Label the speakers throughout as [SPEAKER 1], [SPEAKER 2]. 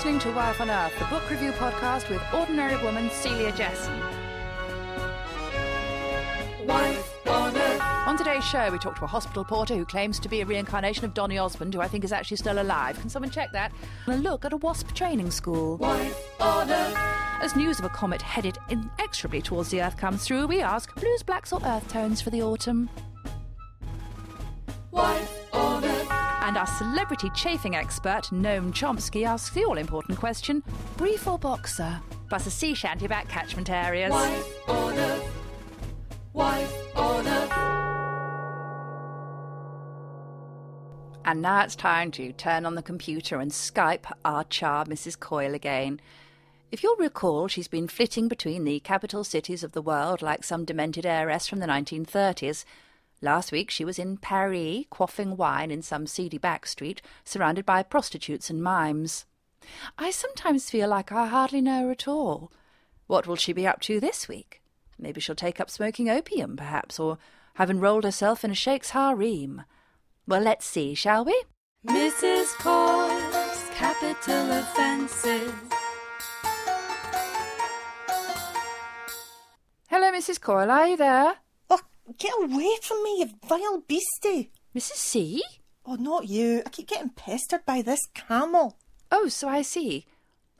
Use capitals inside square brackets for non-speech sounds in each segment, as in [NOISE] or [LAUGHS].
[SPEAKER 1] listening to Wife on Earth, the book review podcast with ordinary woman Celia Jesson.
[SPEAKER 2] Wife on Earth.
[SPEAKER 1] On today's show, we talk to a hospital porter who claims to be a reincarnation of Donny Osmond, who I think is actually still alive. Can someone check that? And a look at a wasp training school.
[SPEAKER 2] Wife on Earth.
[SPEAKER 1] As news of a comet headed inexorably towards the Earth comes through, we ask blues, blacks, or earth tones for the autumn.
[SPEAKER 2] Wife on Earth.
[SPEAKER 1] And our celebrity chafing expert, Noam Chomsky, asks the all important question brief or boxer? Plus a sea shanty about catchment areas.
[SPEAKER 2] Wife Earth. Wife Earth.
[SPEAKER 1] And now it's time to turn on the computer and Skype our char, Mrs. Coyle, again. If you'll recall, she's been flitting between the capital cities of the world like some demented heiress from the 1930s. Last week she was in Paris, quaffing wine in some seedy back street, surrounded by prostitutes and mimes. I sometimes feel like I hardly know her at all. What will she be up to this week? Maybe she'll take up smoking opium, perhaps, or have enrolled herself in a sheikh's harem. Well, let's see, shall we?
[SPEAKER 2] Mrs. Coyle's capital offences.
[SPEAKER 1] Hello, Mrs. Coyle, are you there?
[SPEAKER 3] Get away from me, you vile beastie!
[SPEAKER 1] Mrs. C?
[SPEAKER 3] Oh, not you. I keep getting pestered by this camel.
[SPEAKER 1] Oh, so I see.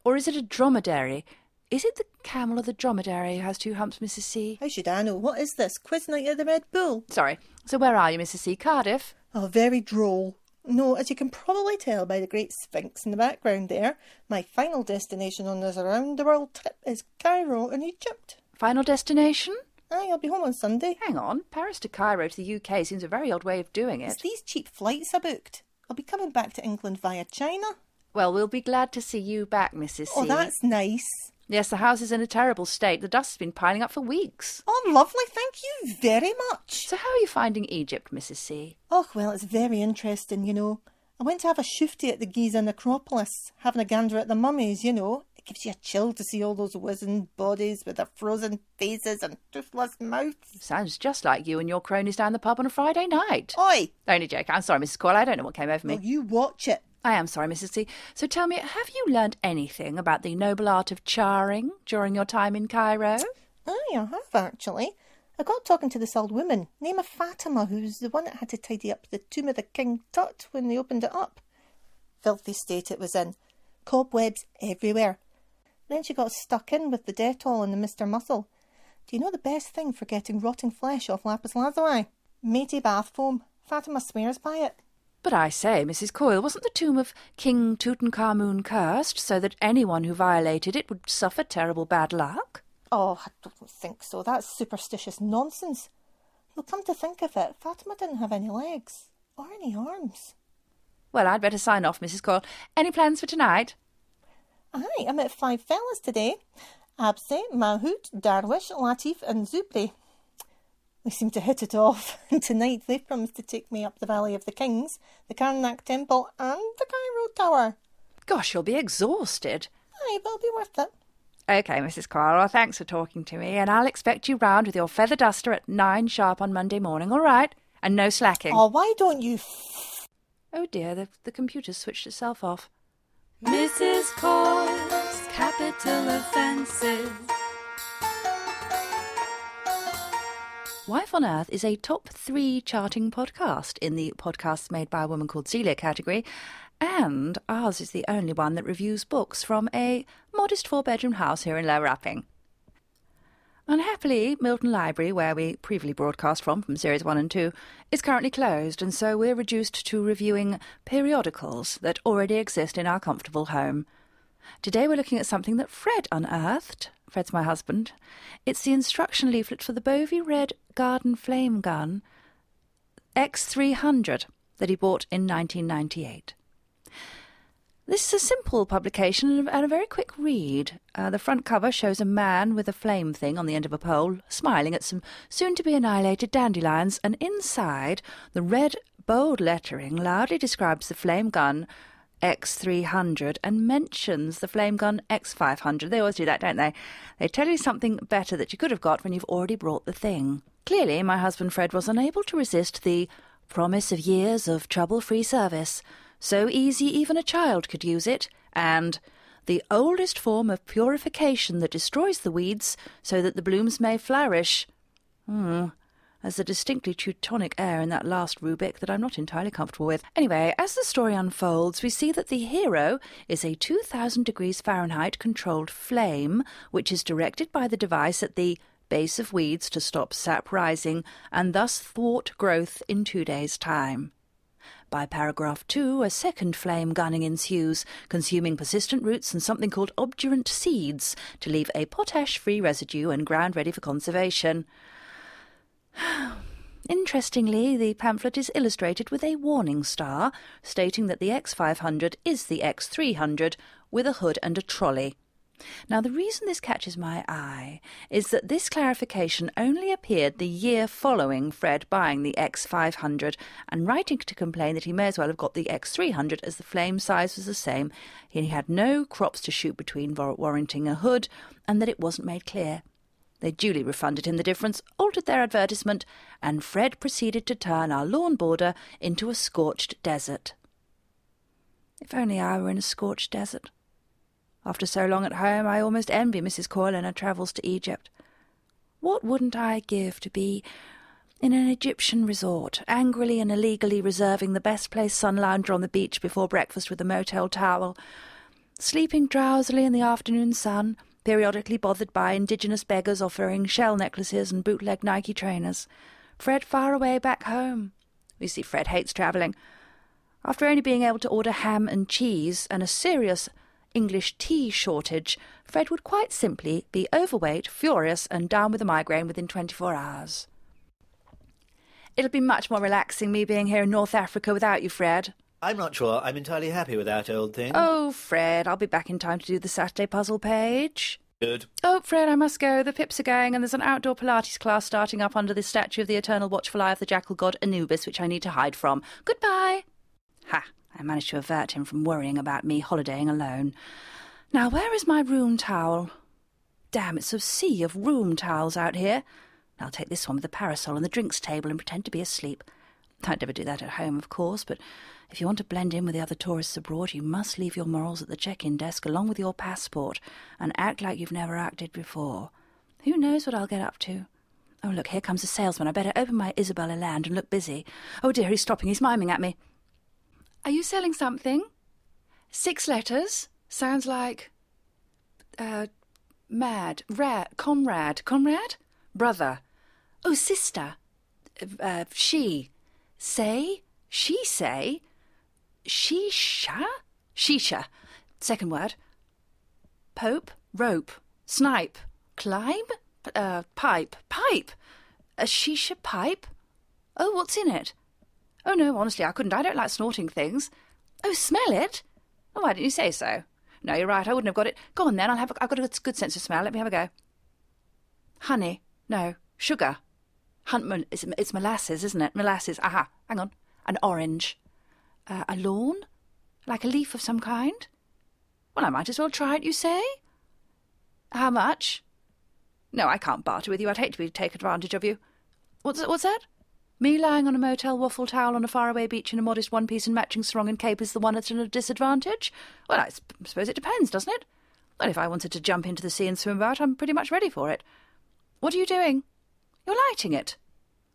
[SPEAKER 1] Or is it a dromedary? Is it the camel or the dromedary who has two humps, Mrs. C?
[SPEAKER 3] How should I know? What is this? Quiz night at the Red Bull?
[SPEAKER 1] Sorry. So where are you, Mrs. C? Cardiff?
[SPEAKER 3] Oh, very droll. No, as you can probably tell by the great sphinx in the background there, my final destination on this around the world trip is Cairo in Egypt.
[SPEAKER 1] Final destination?
[SPEAKER 3] Aye, I'll be home on Sunday.
[SPEAKER 1] Hang on. Paris to Cairo to the UK seems a very odd way of doing
[SPEAKER 3] It's
[SPEAKER 1] it.
[SPEAKER 3] these cheap flights I booked. I'll be coming back to England via China.
[SPEAKER 1] Well, we'll be glad to see you back, Mrs. Oh, C.
[SPEAKER 3] Oh, that's nice.
[SPEAKER 1] Yes, the house is in a terrible state. The dust has been piling up for weeks.
[SPEAKER 3] Oh, lovely. Thank you very much.
[SPEAKER 1] So how are you finding Egypt, Mrs. C?
[SPEAKER 3] Oh, well, it's very interesting, you know. I went to have a shufti at the Giza necropolis, having a gander at the mummies, you know. It gives you a chill to see all those wizened bodies with their frozen faces and toothless mouths.
[SPEAKER 1] Sounds just like you and your cronies down the pub on a Friday night.
[SPEAKER 3] Oi!
[SPEAKER 1] Only joke. I'm sorry, Mrs. Coyle. I don't know what came over me.
[SPEAKER 3] Well, you watch it.
[SPEAKER 1] I am sorry, Mrs. C. So tell me, have you learnt anything about the noble art of charring during your time in Cairo?
[SPEAKER 3] Aye, I have actually. I got talking to this old woman, name of Fatima, who's the one that had to tidy up the tomb of the King Tut when they opened it up. Filthy state it was in. Cobwebs everywhere. Then she got stuck in with the Dettol and the Mr. Muscle. Do you know the best thing for getting rotting flesh off lapis lazuli? Matey bath foam. Fatima swears by it.
[SPEAKER 1] But I say, Mrs. Coyle, wasn't the tomb of King Tutankhamun cursed so that anyone who violated it would suffer terrible bad luck?
[SPEAKER 3] Oh, I don't think so. That's superstitious nonsense. Well, come to think of it, Fatima didn't have any legs or any arms.
[SPEAKER 1] Well, I'd better sign off, Mrs. Coyle. Any plans for tonight?
[SPEAKER 3] Aye, I met five fellas today. Abse, Mahout, Darwish, Latif and Zubri. We seem to hit it off, and [LAUGHS] tonight they've promised to take me up the Valley of the Kings, the Karnak Temple and the Cairo Tower.
[SPEAKER 1] Gosh, you'll be exhausted.
[SPEAKER 3] Aye, but it'll be worth it.
[SPEAKER 1] Okay, Mrs. Coyle, thanks for talking to me, and I'll expect you round with your feather duster at nine sharp on Monday morning, all right? And no slacking.
[SPEAKER 3] Oh, why don't you f-
[SPEAKER 1] Oh dear, the, the computer's switched itself off.
[SPEAKER 2] Mrs. Coyle's capital offences.
[SPEAKER 1] Wife on Earth is a top three charting podcast in the podcasts made by a woman called Celia category, and ours is the only one that reviews books from a modest four bedroom house here in Lower Upping. Unhappily, Milton Library, where we previously broadcast from, from series one and two, is currently closed, and so we're reduced to reviewing periodicals that already exist in our comfortable home. Today we're looking at something that Fred unearthed. Fred's my husband. It's the instruction leaflet for the Bovey Red Garden Flame Gun X300 that he bought in 1998. This is a simple publication and a very quick read. Uh, the front cover shows a man with a flame thing on the end of a pole, smiling at some soon to be annihilated dandelions, and inside, the red, bold lettering loudly describes the flame gun X300 and mentions the flame gun X500. They always do that, don't they? They tell you something better that you could have got when you've already brought the thing. Clearly, my husband Fred was unable to resist the promise of years of trouble free service. So easy even a child could use it, and the oldest form of purification that destroys the weeds so that the blooms may flourish. Hmm. There's a distinctly Teutonic air in that last rubric that I'm not entirely comfortable with. Anyway, as the story unfolds, we see that the hero is a 2000 degrees Fahrenheit controlled flame, which is directed by the device at the base of weeds to stop sap rising and thus thwart growth in two days' time. By paragraph two, a second flame gunning ensues, consuming persistent roots and something called obdurate seeds to leave a potash free residue and ground ready for conservation. [SIGHS] Interestingly, the pamphlet is illustrated with a warning star stating that the X500 is the X300 with a hood and a trolley. Now, the reason this catches my eye is that this clarification only appeared the year following Fred buying the X500 and writing to complain that he may as well have got the X300 as the flame size was the same, he had no crops to shoot between warranting a hood, and that it wasn't made clear. They duly refunded him the difference, altered their advertisement, and Fred proceeded to turn our lawn border into a scorched desert. If only I were in a scorched desert. After so long at home, I almost envy Mrs. Coyle her travels to Egypt. What wouldn't I give to be in an Egyptian resort, angrily and illegally reserving the best placed sun lounger on the beach before breakfast with a motel towel, sleeping drowsily in the afternoon sun, periodically bothered by indigenous beggars offering shell necklaces and bootleg Nike trainers. Fred far away back home. You see, Fred hates travelling. After only being able to order ham and cheese and a serious English tea shortage, Fred would quite simply be overweight, furious, and down with a migraine within 24 hours. It'll be much more relaxing me being here in North Africa without you, Fred.
[SPEAKER 4] I'm not sure I'm entirely happy with that old thing.
[SPEAKER 1] Oh, Fred, I'll be back in time to do the Saturday puzzle page.
[SPEAKER 4] Good.
[SPEAKER 1] Oh, Fred, I must go. The pips are going, and there's an outdoor Pilates class starting up under the statue of the eternal watchful eye of the jackal god Anubis, which I need to hide from. Goodbye. Ha! I managed to avert him from worrying about me holidaying alone. Now, where is my room towel? Damn, it's a sea of room towels out here. I'll take this one with the parasol and the drinks table and pretend to be asleep. I'd never do that at home, of course, but if you want to blend in with the other tourists abroad, you must leave your morals at the check-in desk along with your passport and act like you've never acted before. Who knows what I'll get up to? Oh, look, here comes a salesman. I better open my Isabel Allende and look busy. Oh, dear, he's stopping. He's miming at me. Are you selling something? Six letters? Sounds like... Uh, mad. Rare. Comrade. Comrade? Brother. Oh, sister. Uh, she. Say? She say? Shisha? Shisha. Second word. Pope, rope, snipe, climb, uh, pipe, pipe. A shisha pipe? Oh, what's in it? Oh, no, honestly, I couldn't. I don't like snorting things. Oh, smell it? Oh, why didn't you say so? No, you're right. I wouldn't have got it. Go on then. I'll have. A, I've got a good sense of smell. Let me have a go. Honey. No. Sugar. Huntman. It's, it's molasses, isn't it? Molasses. Aha. Hang on. An orange uh, a lawn? Like a leaf of some kind? Well, I might as well try it, you say? How much? No, I can't barter with you. I'd hate to be take advantage of you. What's, what's that? Me lying on a motel waffle towel on a faraway beach in a modest one piece and matching sarong and cape is the one that's at a disadvantage? Well, I suppose it depends, doesn't it? Well, if I wanted to jump into the sea and swim about, I'm pretty much ready for it. What are you doing? You're lighting it.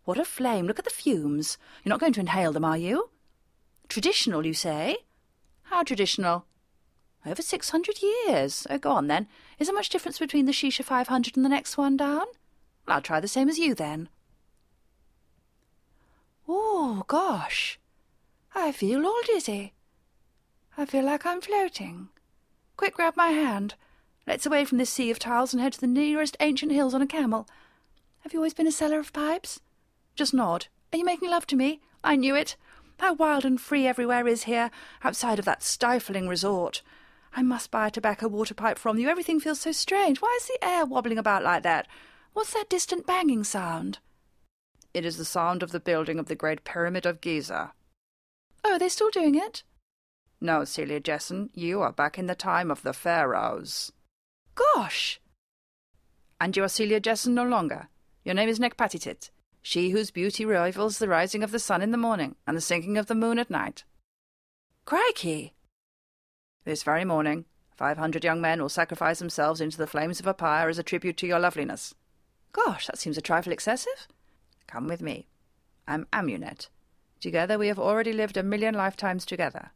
[SPEAKER 1] What a flame! Look at the fumes. You're not going to inhale them, are you? Traditional, you say? How traditional? Over six hundred years. Oh, go on then. Is there much difference between the Shisha 500 and the next one down? Well, I'll try the same as you then. Oh, gosh. I feel all dizzy. I feel like I'm floating. Quick, grab my hand. Let's away from this sea of tiles and head to the nearest ancient hills on a camel. Have you always been a seller of pipes? Just nod. Are you making love to me? I knew it. How wild and free everywhere is here, outside of that stifling resort. I must buy a tobacco water pipe from you. Everything feels so strange. Why is the air wobbling about like that? What's that distant banging sound? It is the sound of the building of the Great Pyramid of Giza. Oh, are they still doing it? No, Celia Jesson, you are back in the time of the pharaohs. Gosh! And you are Celia Jesson no longer. Your name is Nekpatitit she whose beauty rivals the rising of the sun in the morning and the sinking of the moon at night. Crikey! This very morning, Five hundred young men will sacrifice themselves into the flames of a pyre as a tribute to your loveliness. Gosh, that seems a trifle excessive. Come with me. I'm Amunet. Together we have already lived a million lifetimes together.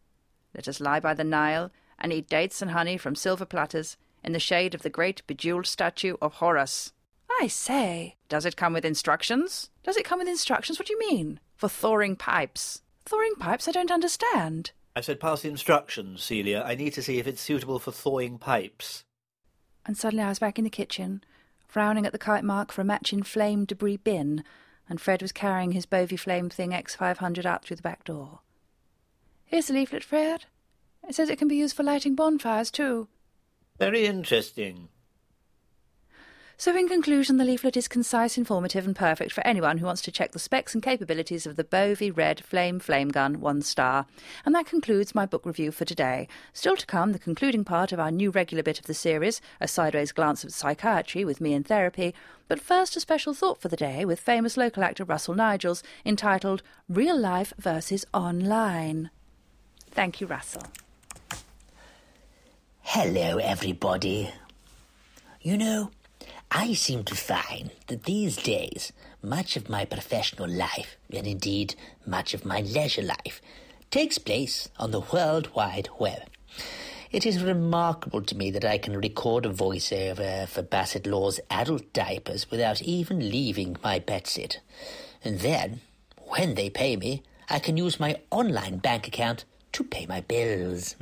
[SPEAKER 1] Let us lie by the Nile and eat dates and honey from silver platters in the shade of the great bejeweled statue of Horus. I say, does it come with instructions? Does it come with instructions? What do you mean? For thawing pipes. Thawing pipes? I don't understand.
[SPEAKER 4] I said pass the instructions, Celia. I need to see if it's suitable for thawing pipes.
[SPEAKER 1] And suddenly I was back in the kitchen, frowning at the kite mark for a matching flame debris bin, and Fred was carrying his Bovie Flame Thing X500 out through the back door. Here's the leaflet, Fred. It says it can be used for lighting bonfires, too.
[SPEAKER 4] Very interesting.
[SPEAKER 1] So, in conclusion, the leaflet is concise, informative, and perfect for anyone who wants to check the specs and capabilities of the Bovie Red Flame Flame Gun one star. And that concludes my book review for today. Still to come, the concluding part of our new regular bit of the series, a sideways glance at psychiatry with me in therapy. But first, a special thought for the day with famous local actor Russell Nigels, entitled Real Life versus Online. Thank you, Russell.
[SPEAKER 5] Hello, everybody. You know, I seem to find that these days much of my professional life, and indeed much of my leisure life, takes place on the World Wide Web. It is remarkable to me that I can record a voiceover for Bassett Law's adult diapers without even leaving my bedsit. And then, when they pay me, I can use my online bank account to pay my bills.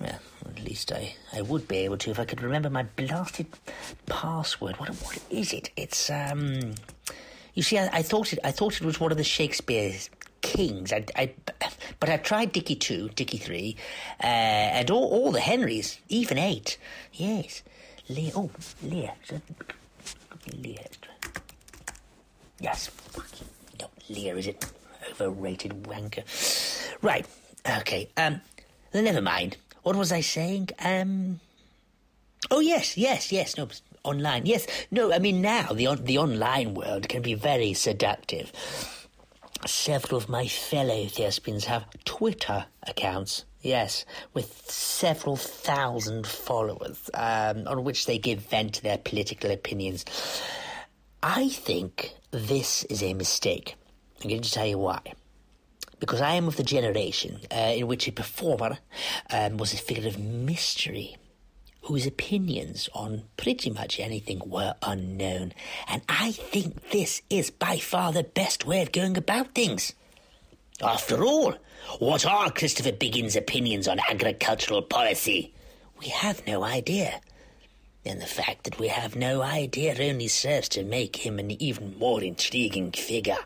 [SPEAKER 5] Well, at least I, I would be able to if I could remember my blasted password. What what is it? It's um. You see, I, I thought it I thought it was one of the Shakespeare's kings. I, I but I tried Dicky two, Dicky three, uh, and all all the Henrys, even eight. Yes, Lear. Oh, Lear. Lear. Yes. No, Lear is it? Overrated wanker. Right. Okay. Um. Then Never mind. What was I saying? Um. Oh yes, yes, yes. No, online. Yes. No, I mean now the on, the online world can be very seductive. Several of my fellow thespians have Twitter accounts. Yes, with several thousand followers, um, on which they give vent to their political opinions. I think this is a mistake. I'm going to tell you why because I am of the generation uh, in which a performer um, was a figure of mystery whose opinions on pretty much anything were unknown. And I think this is by far the best way of going about things. After all, what are Christopher Biggins' opinions on agricultural policy? We have no idea. And the fact that we have no idea only serves to make him an even more intriguing figure.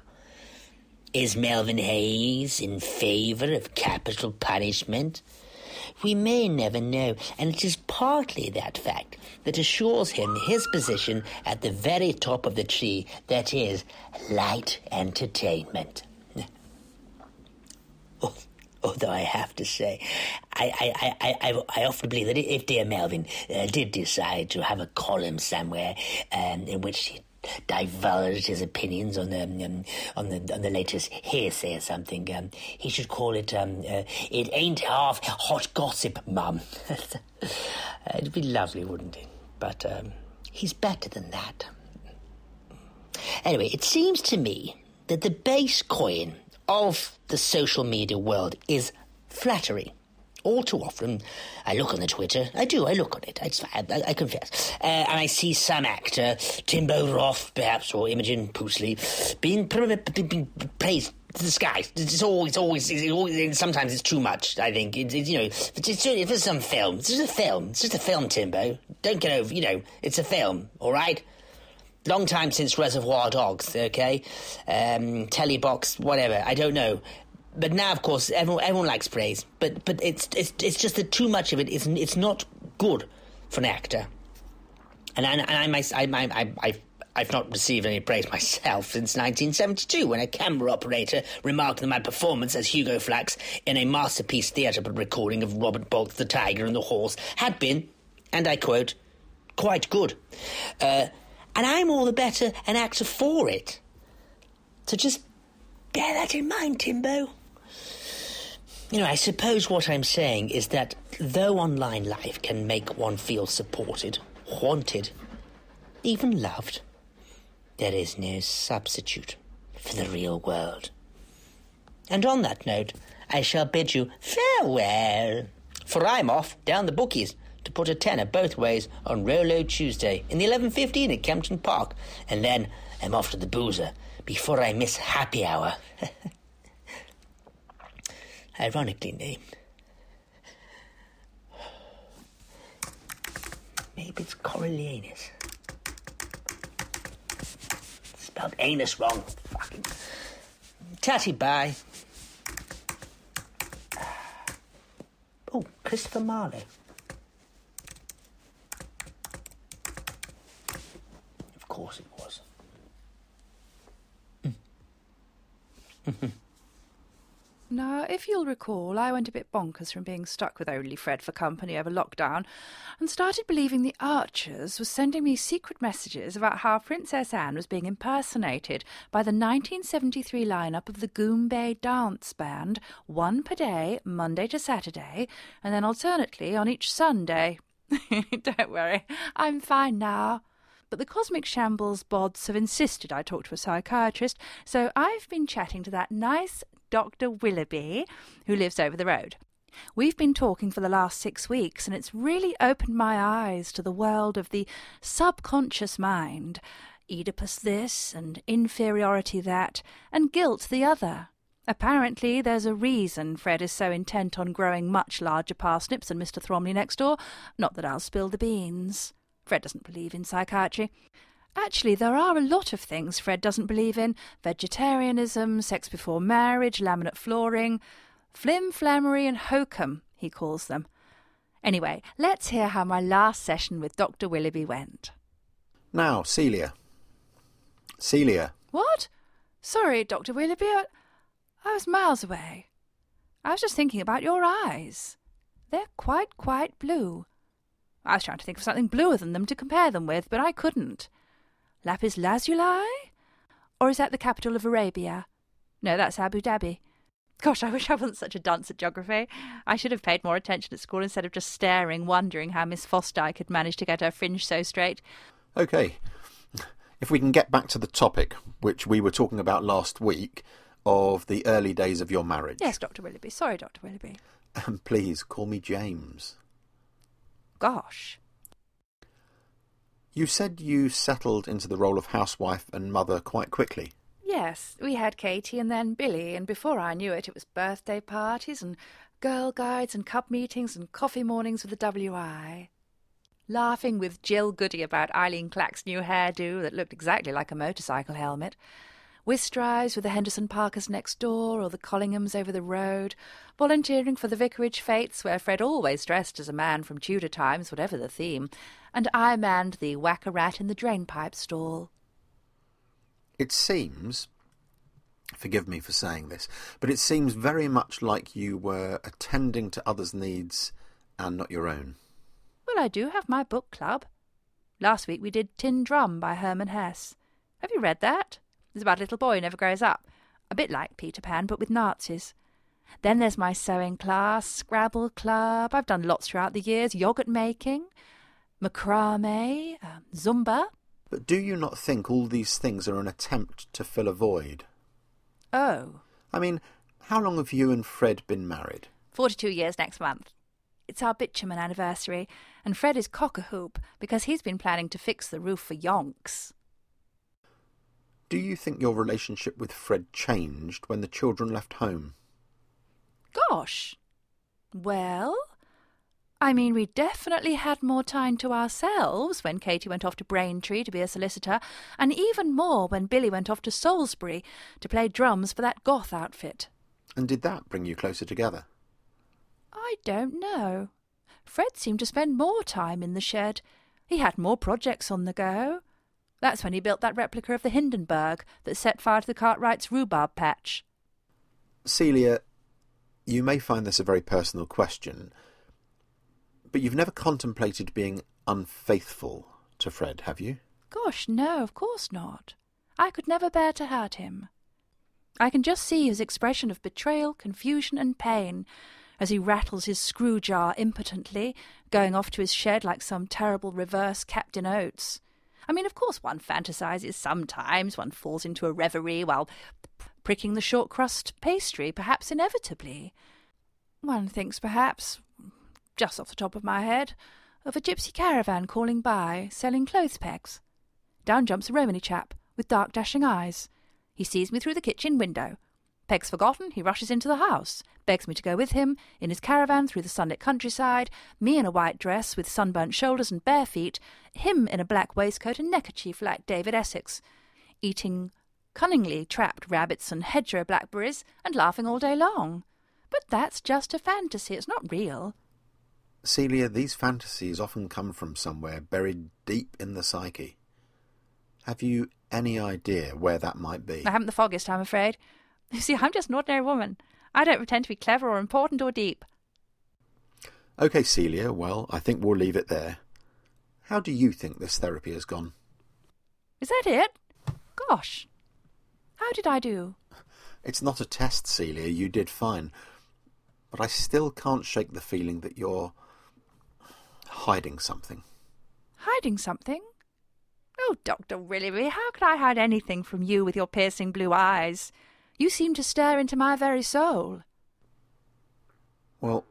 [SPEAKER 5] Is Melvin Hayes in favor of capital punishment? We may never know, and it is partly that fact that assures him his position at the very top of the tree that is light entertainment. [LAUGHS] Although I have to say, I, I, I, I, I often believe that if dear Melvin uh, did decide to have a column somewhere um, in which he divulged his opinions on the um, on the on the latest hearsay or something. Um, he should call it um, uh, "It Ain't Half Hot Gossip, Mum." [LAUGHS] It'd be lovely, wouldn't it? But um, he's better than that. Anyway, it seems to me that the base coin of the social media world is flattery all too often, I look on the Twitter. I do. I look on it. I, I, I confess, uh, and I see some actor, Timbo Roth, perhaps, or Imogen Poosley, being, praised to the sky. It's always, always, it's always, sometimes it's too much. I think it's, it's you know, if it's, if it's some film, it's just a film. It's just a film, Timbo. Don't get over. You know, it's a film. All right. Long time since Reservoir Dogs, okay? Um, Telebox, whatever. I don't know but now, of course, everyone everyone likes praise. But but it's it's it's just that too much of it is it's not good for an actor. And I, and I, I, I, I I've not received any praise myself since 1972, when a camera operator remarked that my performance as Hugo Flax in a masterpiece theatre recording of Robert Bolt's The Tiger and the Horse had been, and I quote, quite good. Uh, and I'm all the better an actor for it. So just bear that in mind, Timbo. You know, I suppose what I'm saying is that though online life can make one feel supported, wanted, even loved, there is no substitute for the real world. And on that note, I shall bid you farewell. For I'm off down the bookies to put a tenner both ways on Rolo Tuesday in the 11.15 at Kempton Park. And then I'm off to the boozer before I miss happy hour. [LAUGHS] Ironically named. Maybe it's Coriolanus. Spelled anus wrong. Fucking. Tatty bye. Oh, Christopher Marlowe. Of course it was. [LAUGHS]
[SPEAKER 1] Now, if you'll recall, I went a bit bonkers from being stuck with only Fred for company over lockdown and started believing the Archers was sending me secret messages about how Princess Anne was being impersonated by the 1973 lineup of the Goombay Dance Band, one per day, Monday to Saturday, and then alternately on each Sunday. [LAUGHS] Don't worry, I'm fine now. But the cosmic shambles bods have insisted I talk to a psychiatrist, so I've been chatting to that nice Dr. Willoughby, who lives over the road. We've been talking for the last six weeks, and it's really opened my eyes to the world of the subconscious mind Oedipus this, and inferiority that, and guilt the other. Apparently, there's a reason Fred is so intent on growing much larger parsnips than Mr. Thromley next door. Not that I'll spill the beans. Fred doesn't believe in psychiatry. Actually, there are a lot of things Fred doesn't believe in vegetarianism, sex before marriage, laminate flooring, flim flammery, and hokum, he calls them. Anyway, let's hear how my last session with Dr. Willoughby went.
[SPEAKER 6] Now, Celia. Celia.
[SPEAKER 1] What? Sorry, Dr. Willoughby, I, I was miles away. I was just thinking about your eyes. They're quite, quite blue. I was trying to think of something bluer than them to compare them with, but I couldn't. Lapis lazuli? Or is that the capital of Arabia? No, that's Abu Dhabi. Gosh, I wish I wasn't such a dunce at geography. I should have paid more attention at school instead of just staring, wondering how Miss Fosdyke had managed to get her fringe so straight.
[SPEAKER 6] OK. If we can get back to the topic, which we were talking about last week, of the early days of your marriage.
[SPEAKER 1] Yes, Dr. Willoughby. Sorry, Dr. Willoughby.
[SPEAKER 6] And please call me James.
[SPEAKER 1] Gosh.
[SPEAKER 6] You said you settled into the role of housewife and mother quite quickly.
[SPEAKER 1] Yes, we had Katie and then Billy, and before I knew it, it was birthday parties and girl guides and club meetings and coffee mornings with the WI. Laughing with Jill Goody about Eileen Clack's new hairdo that looked exactly like a motorcycle helmet. Whist drives with the Henderson Parkers next door or the Collinghams over the road. Volunteering for the vicarage fetes where Fred always dressed as a man from Tudor times, whatever the theme. And I manned the whack-a-rat in the drainpipe stall.
[SPEAKER 6] It seems, forgive me for saying this, but it seems very much like you were attending to others' needs and not your own.
[SPEAKER 1] Well, I do have my book club. Last week we did Tin Drum by Herman Hesse. Have you read that? It's about a little boy who never grows up. A bit like Peter Pan, but with Nazis. Then there's my sewing class, Scrabble club. I've done lots throughout the years. Yogurt making, macrame, um, Zumba.
[SPEAKER 6] But do you not think all these things are an attempt to fill a void?
[SPEAKER 1] Oh,
[SPEAKER 6] I mean, how long have you and Fred been married?
[SPEAKER 1] 42 years next month. It's our bitumen anniversary, and Fred is cock a hoop because he's been planning to fix the roof for yonks.
[SPEAKER 6] Do you think your relationship with Fred changed when the children left home?
[SPEAKER 1] Gosh. Well, I mean, we definitely had more time to ourselves when Katie went off to Braintree to be a solicitor, and even more when Billy went off to Salisbury to play drums for that goth outfit.
[SPEAKER 6] And did that bring you closer together?
[SPEAKER 1] I don't know. Fred seemed to spend more time in the shed. He had more projects on the go. That's when he built that replica of the Hindenburg that set fire to the Cartwright's rhubarb patch.
[SPEAKER 6] Celia, you may find this a very personal question, but you've never contemplated being unfaithful to Fred, have you?
[SPEAKER 1] Gosh, no, of course not. I could never bear to hurt him. I can just see his expression of betrayal, confusion, and pain as he rattles his screw jar impotently, going off to his shed like some terrible reverse Captain Oates. I mean, of course, one fantasises sometimes, one falls into a reverie while pricking the short crust pastry, perhaps inevitably. One thinks, perhaps, just off the top of my head, of a gypsy caravan calling by, selling clothes pegs. Down jumps a Romany chap, with dark dashing eyes. He sees me through the kitchen window. Pegs forgotten, he rushes into the house, begs me to go with him, in his caravan through the sunlit countryside, me in a white dress with sunburnt shoulders and bare feet, him in a black waistcoat and neckerchief like David Essex, eating cunningly trapped rabbits and hedgerow blackberries, and laughing all day long. But that's just a fantasy, it's not real.
[SPEAKER 6] Celia, these fantasies often come from somewhere buried deep in the psyche. Have you any idea where that might be?
[SPEAKER 1] I haven't the foggiest, I'm afraid. [LAUGHS] You see, I'm just an ordinary woman. I don't pretend to be clever or important or deep.
[SPEAKER 6] OK, Celia, well, I think we'll leave it there. How do you think this therapy has gone?
[SPEAKER 1] Is that it? Gosh. How did I do?
[SPEAKER 6] It's not a test, Celia. You did fine. But I still can't shake the feeling that you're hiding something.
[SPEAKER 1] Hiding something? Oh, Dr. Willoughby, how could I hide anything from you with your piercing blue eyes? You seem to stare into my very soul.
[SPEAKER 6] Well,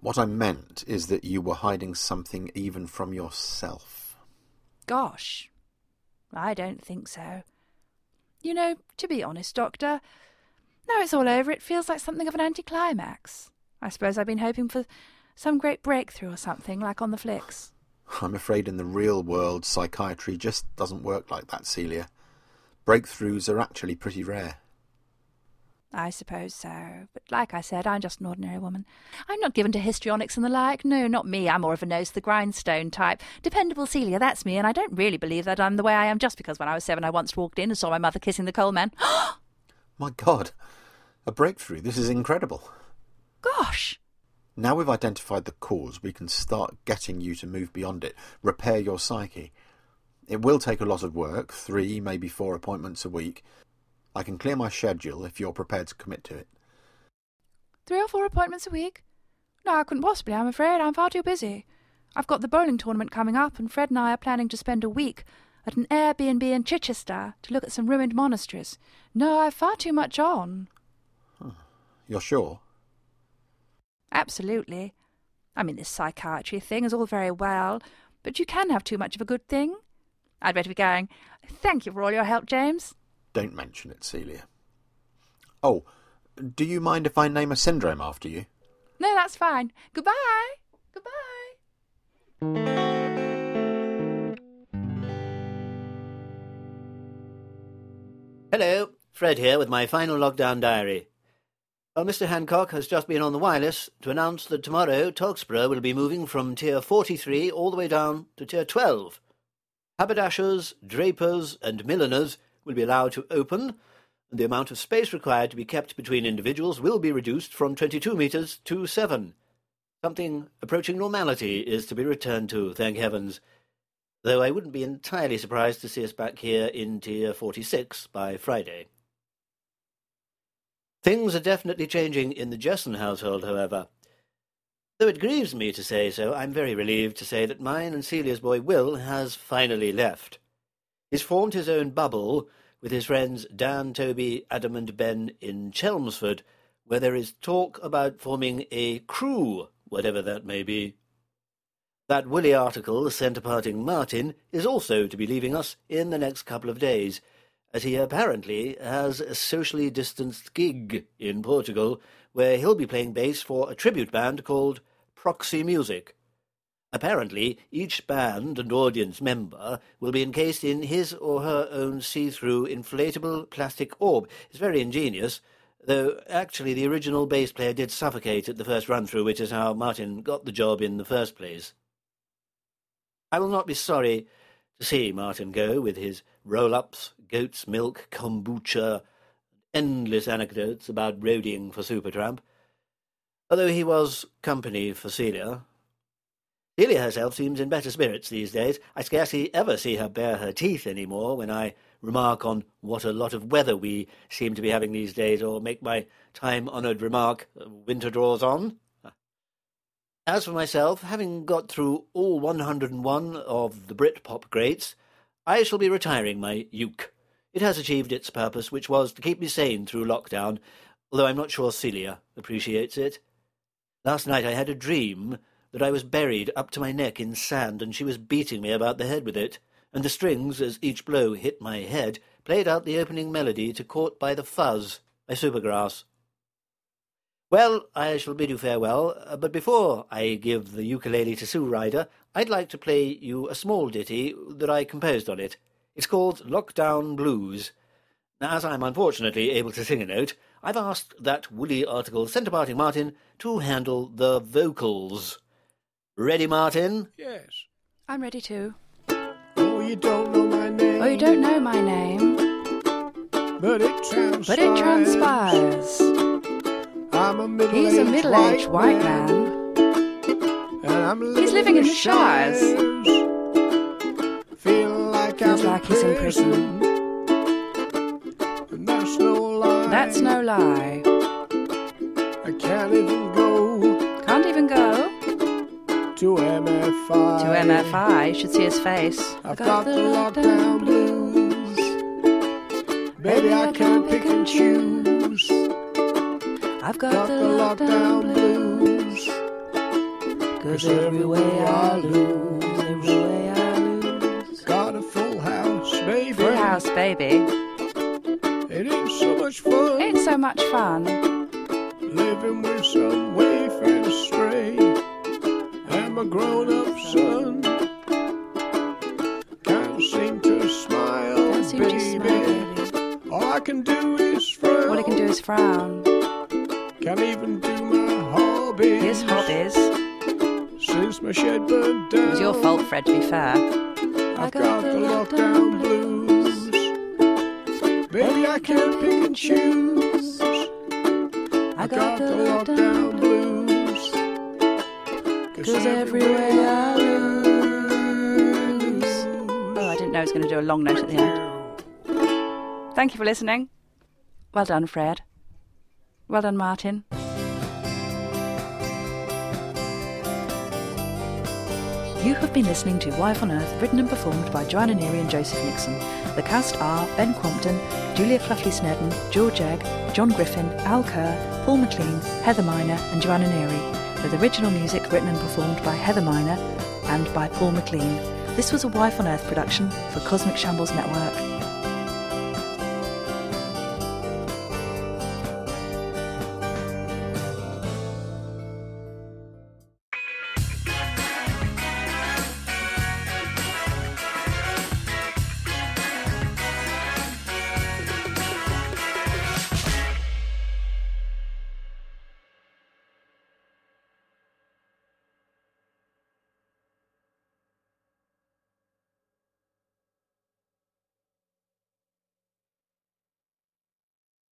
[SPEAKER 6] what I meant is that you were hiding something even from yourself.
[SPEAKER 1] Gosh, I don't think so. You know, to be honest, Doctor, now it's all over, it feels like something of an anticlimax. I suppose I've been hoping for some great breakthrough or something, like on the flicks.
[SPEAKER 6] I'm afraid in the real world, psychiatry just doesn't work like that, Celia. Breakthroughs are actually pretty rare.
[SPEAKER 1] I suppose so. But like I said, I'm just an ordinary woman. I'm not given to histrionics and the like. No, not me. I'm more of a nose to the grindstone type. Dependable Celia, that's me, and I don't really believe that I'm the way I am just because when I was seven I once walked in and saw my mother kissing the coal man. [GASPS]
[SPEAKER 6] My God, a breakthrough. This is incredible.
[SPEAKER 1] Gosh.
[SPEAKER 6] Now we've identified the cause, we can start getting you to move beyond it, repair your psyche. It will take a lot of work, three, maybe four appointments a week. I can clear my schedule if you're prepared to commit to it.
[SPEAKER 1] Three or four appointments a week? No, I couldn't possibly, I'm afraid. I'm far too busy. I've got the bowling tournament coming up, and Fred and I are planning to spend a week at an Airbnb in Chichester to look at some ruined monasteries. No, I've far too much on.
[SPEAKER 6] Huh. You're sure?
[SPEAKER 1] Absolutely. I mean, this psychiatry thing is all very well, but you can have too much of a good thing. I'd better be going. Thank you for all your help, James.
[SPEAKER 6] Don't mention it, Celia. Oh, do you mind if I name a syndrome after you?
[SPEAKER 1] No, that's fine. Goodbye. Goodbye.
[SPEAKER 4] Hello, Fred here with my final lockdown diary. Uh, well, Mr. Hancock has just been on the wireless to announce that tomorrow Toxborough will be moving from Tier 43 all the way down to Tier 12. Haberdashers, drapers, and milliners will be allowed to open, and the amount of space required to be kept between individuals will be reduced from 22 metres to 7. Something approaching normality is to be returned to, thank heavens. Though I wouldn't be entirely surprised to see us back here in Tier 46 by Friday. Things are definitely changing in the Jesson household, however. Though it grieves me to say so, I'm very relieved to say that mine and Celia's boy Will has finally left. He's formed his own bubble with his friends Dan, Toby, Adam, and Ben in Chelmsford, where there is talk about forming a crew, whatever that may be. That Willie article, sent parting Martin, is also to be leaving us in the next couple of days, as he apparently has a socially distanced gig in Portugal, where he'll be playing bass for a tribute band called Proxy Music. Apparently, each band and audience member will be encased in his or her own see-through inflatable plastic orb. It's very ingenious, though actually the original bass player did suffocate at the first run-through, which is how Martin got the job in the first place. I will not be sorry to see Martin go with his roll-ups, goat's milk, kombucha, endless anecdotes about roading for Supertramp, although he was company for Celia. Celia herself seems in better spirits these days. I scarcely ever see her bare her teeth any more when I remark on what a lot of weather we seem to be having these days, or make my time honoured remark, winter draws on. As for myself, having got through all 101 of the Brit-pop greats, I shall be retiring my uke. It has achieved its purpose, which was to keep me sane through lockdown, although I'm not sure Celia appreciates it. Last night I had a dream that I was buried up to my neck in sand, and she was beating me about the head with it, and the strings, as each blow hit my head, played out the opening melody to Caught by the Fuzz by Supergrass. Well, I shall bid you farewell, uh, but before I give the ukulele to Sue Ryder, I'd like to play you a small ditty that I composed on it. It's called Lockdown Blues. Now, as I'm unfortunately able to sing a note, I've asked that woolly article centre-parting Martin to handle the vocals. Ready, Martin?
[SPEAKER 7] Yes.
[SPEAKER 1] I'm ready too.
[SPEAKER 7] Oh, you don't know my name.
[SPEAKER 1] Oh, you don't know my name,
[SPEAKER 7] But it transpires.
[SPEAKER 1] but it transpires.
[SPEAKER 7] I'm a middle
[SPEAKER 1] He's a middle-aged white man.
[SPEAKER 7] And I'm living
[SPEAKER 1] He's living in the Shires.
[SPEAKER 7] Feeling like
[SPEAKER 1] Feels like he's in prison.
[SPEAKER 7] That's no lie.
[SPEAKER 1] That's no lie.
[SPEAKER 7] I can't even go
[SPEAKER 1] Can't even go
[SPEAKER 7] to MFI.
[SPEAKER 1] to MFI. You should see his face.
[SPEAKER 7] I've got the lockdown blues. Baby, I can't pick and choose.
[SPEAKER 1] I've got,
[SPEAKER 7] Got
[SPEAKER 1] the, lockdown, blues. Cause every way I lose, house, baby.
[SPEAKER 7] It ain't so much fun
[SPEAKER 1] Ain't so much fun.
[SPEAKER 7] living with some waif and a stray. And my grown up son can't seem to smile,
[SPEAKER 1] Don't seem
[SPEAKER 7] baby.
[SPEAKER 1] to smile, baby.
[SPEAKER 7] All I can do is frown.
[SPEAKER 1] All he can do is frown.
[SPEAKER 7] Can't even do my hobbies.
[SPEAKER 1] His hobbies.
[SPEAKER 7] Since my shed burned down.
[SPEAKER 1] It was your fault, Fred, to be fair.
[SPEAKER 7] I've got the lockdown blues. Baby, I can't pick and choose.
[SPEAKER 1] I
[SPEAKER 7] got the lockdown blues.
[SPEAKER 1] Cause every way I lose. Oh, I didn't know I was going to do a long note at the end. Thank you for listening. Well done, Fred. Well done, Martin. You have been listening to Wife on Earth, written and performed by Joanna Neary and Joseph Nixon. The cast are Ben Crompton, Julia Fluffy Snedden, George Egg, John Griffin, Al Kerr, Paul McLean, Heather Miner, and Joanna Neary, with original music written and performed by Heather Miner and by Paul McLean. This was a Wife on Earth production for Cosmic Shambles Network.